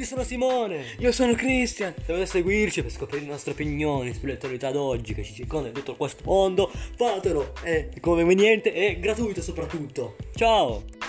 Io sono Simone. Io sono Christian. Se volete seguirci per scoprire le nostre opinioni sulle attualità d'oggi che ci circondano in tutto questo mondo, fatelo. È conveniente e gratuito soprattutto. Ciao.